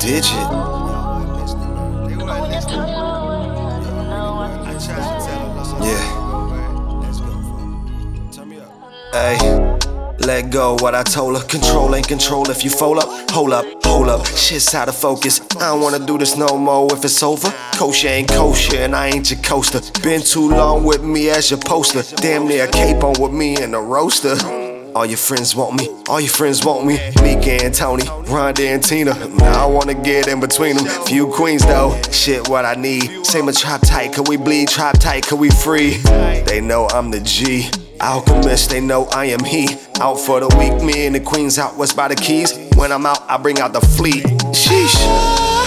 Digit. Yeah. Hey. Let go what I told her. Control ain't control if you fold up. Hold up, hold up. Shit's out of focus. I don't wanna do this no more if it's over. Kosher ain't kosher and I ain't your coaster. Been too long with me as your poster. Damn near cape on with me in the roaster. All your friends want me, all your friends want me. Mika and Tony, Rhonda and Tina. Now I wanna get in between them. Few queens though, shit what I need. Same my trap tight, cause we bleed, trap tight, cause we free. They know I'm the G. Alchemist, they know I am he. Out for the week, me and the queens out west by the keys. When I'm out, I bring out the fleet. Sheesh.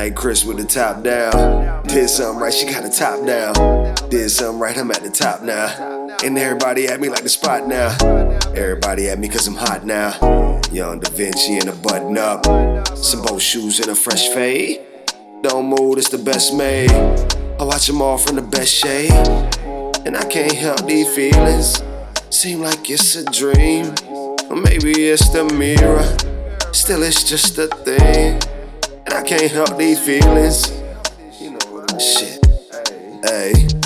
Night Chris with the top down. Did something right, she got the top down. Did something right, I'm at the top now. And everybody at me like the spot now. Everybody at me cause I'm hot now. Young Da Vinci in a button up. Some boat shoes and a fresh fade. Don't move, it's the best made. I watch them all from the best shade. And I can't help these feelings. Seem like it's a dream. Or maybe it's the mirror. Still, it's just a thing. I can't help these feelings. Shit. Hey.